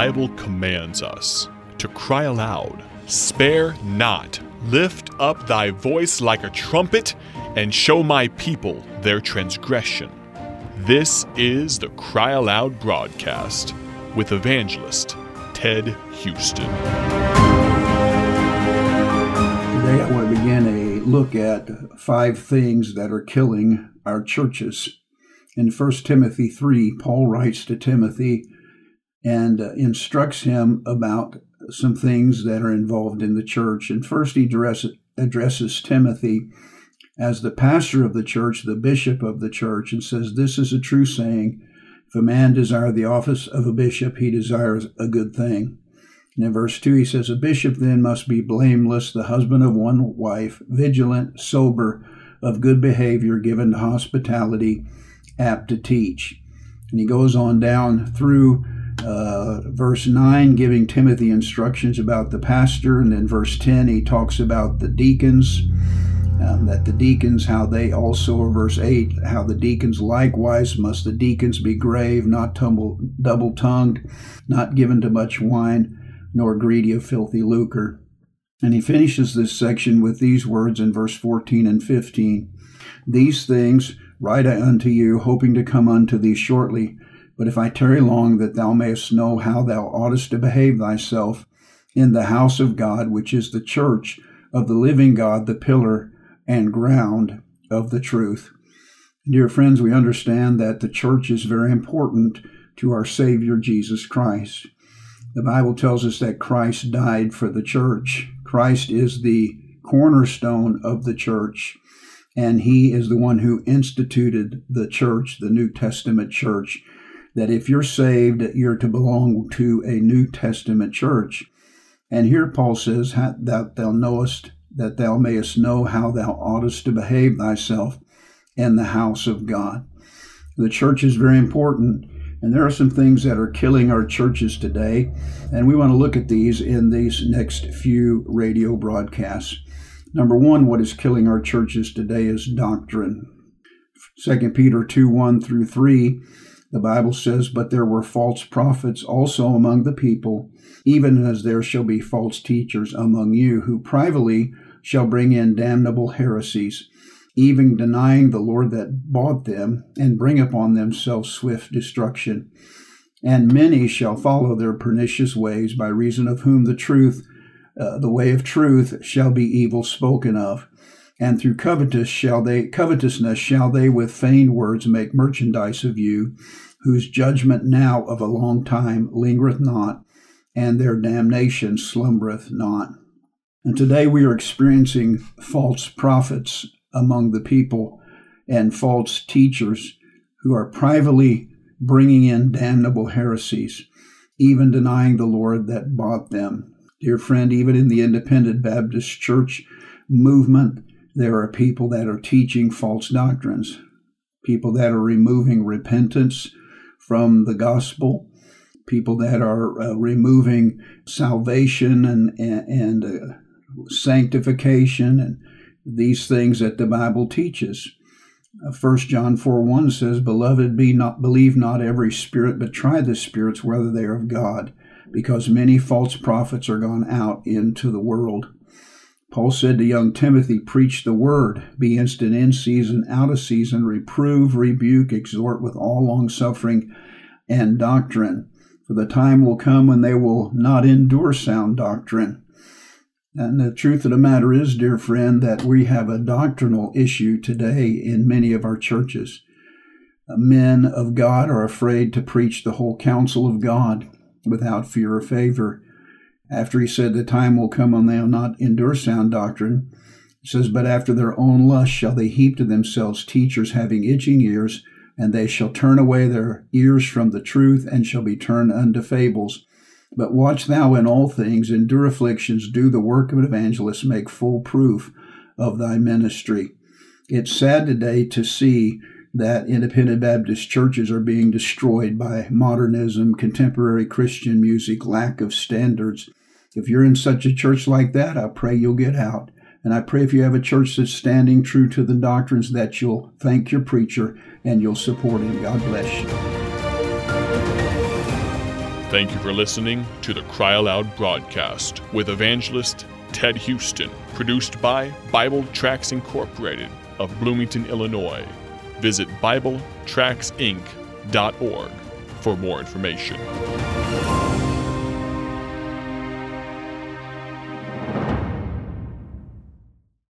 Bible commands us to cry aloud, Spare not, lift up thy voice like a trumpet, and show my people their transgression. This is the Cry Aloud broadcast with evangelist Ted Houston. Today, I want to begin a look at five things that are killing our churches. In 1 Timothy 3, Paul writes to Timothy and uh, instructs him about some things that are involved in the church. And first, he address, addresses Timothy as the pastor of the church, the bishop of the church, and says, This is a true saying. If a man desire the office of a bishop, he desires a good thing. And in verse 2, he says, A bishop then must be blameless, the husband of one wife, vigilant, sober, of good behavior, given to hospitality, apt to teach. And he goes on down through uh, verse 9, giving Timothy instructions about the pastor. And then verse 10, he talks about the deacons, um, that the deacons, how they also, or verse 8, how the deacons likewise must the deacons be grave, not tumble, double tongued, not given to much wine, nor greedy of filthy lucre. And he finishes this section with these words in verse 14 and 15 These things write I unto you, hoping to come unto thee shortly. But if I tarry long, that thou mayest know how thou oughtest to behave thyself in the house of God, which is the church of the living God, the pillar and ground of the truth. Dear friends, we understand that the church is very important to our Savior Jesus Christ. The Bible tells us that Christ died for the church. Christ is the cornerstone of the church, and He is the one who instituted the church, the New Testament church that if you're saved, you're to belong to a New Testament church. And here Paul says, that thou knowest, that thou mayest know how thou oughtest to behave thyself in the house of God. The church is very important, and there are some things that are killing our churches today, and we want to look at these in these next few radio broadcasts. Number one, what is killing our churches today is doctrine. 2 Peter 2 1 through 3 the Bible says, But there were false prophets also among the people, even as there shall be false teachers among you, who privately shall bring in damnable heresies, even denying the Lord that bought them, and bring upon themselves swift destruction. And many shall follow their pernicious ways, by reason of whom the truth, uh, the way of truth, shall be evil spoken of and through covetous shall they covetousness shall they with feigned words make merchandise of you, whose judgment now of a long time lingereth not, and their damnation slumbereth not. And today we are experiencing false prophets among the people and false teachers who are privately bringing in damnable heresies, even denying the Lord that bought them. Dear friend, even in the independent Baptist church movement, there are people that are teaching false doctrines, people that are removing repentance from the gospel, people that are uh, removing salvation and, and, and uh, sanctification and these things that the Bible teaches. Uh, First John 4 1 says, Beloved, be not believe not every spirit, but try the spirits whether they are of God, because many false prophets are gone out into the world. Paul said to young Timothy, Preach the word, be instant in season, out of season, reprove, rebuke, exhort with all longsuffering and doctrine. For the time will come when they will not endure sound doctrine. And the truth of the matter is, dear friend, that we have a doctrinal issue today in many of our churches. Uh, men of God are afraid to preach the whole counsel of God without fear or favor after he said, The time will come when they will not endure sound doctrine. He says, But after their own lust shall they heap to themselves teachers having itching ears, and they shall turn away their ears from the truth, and shall be turned unto fables. But watch thou in all things, endure afflictions, do the work of an evangelist, make full proof of thy ministry. It's sad today to see that independent Baptist churches are being destroyed by modernism, contemporary Christian music, lack of standards. If you're in such a church like that, I pray you'll get out. And I pray if you have a church that's standing true to the doctrines that you'll thank your preacher and you'll support him. God bless you. Thank you for listening to the Cry Aloud broadcast with evangelist Ted Houston, produced by Bible Tracts Incorporated of Bloomington, Illinois. Visit BibleTractsInc.org for more information.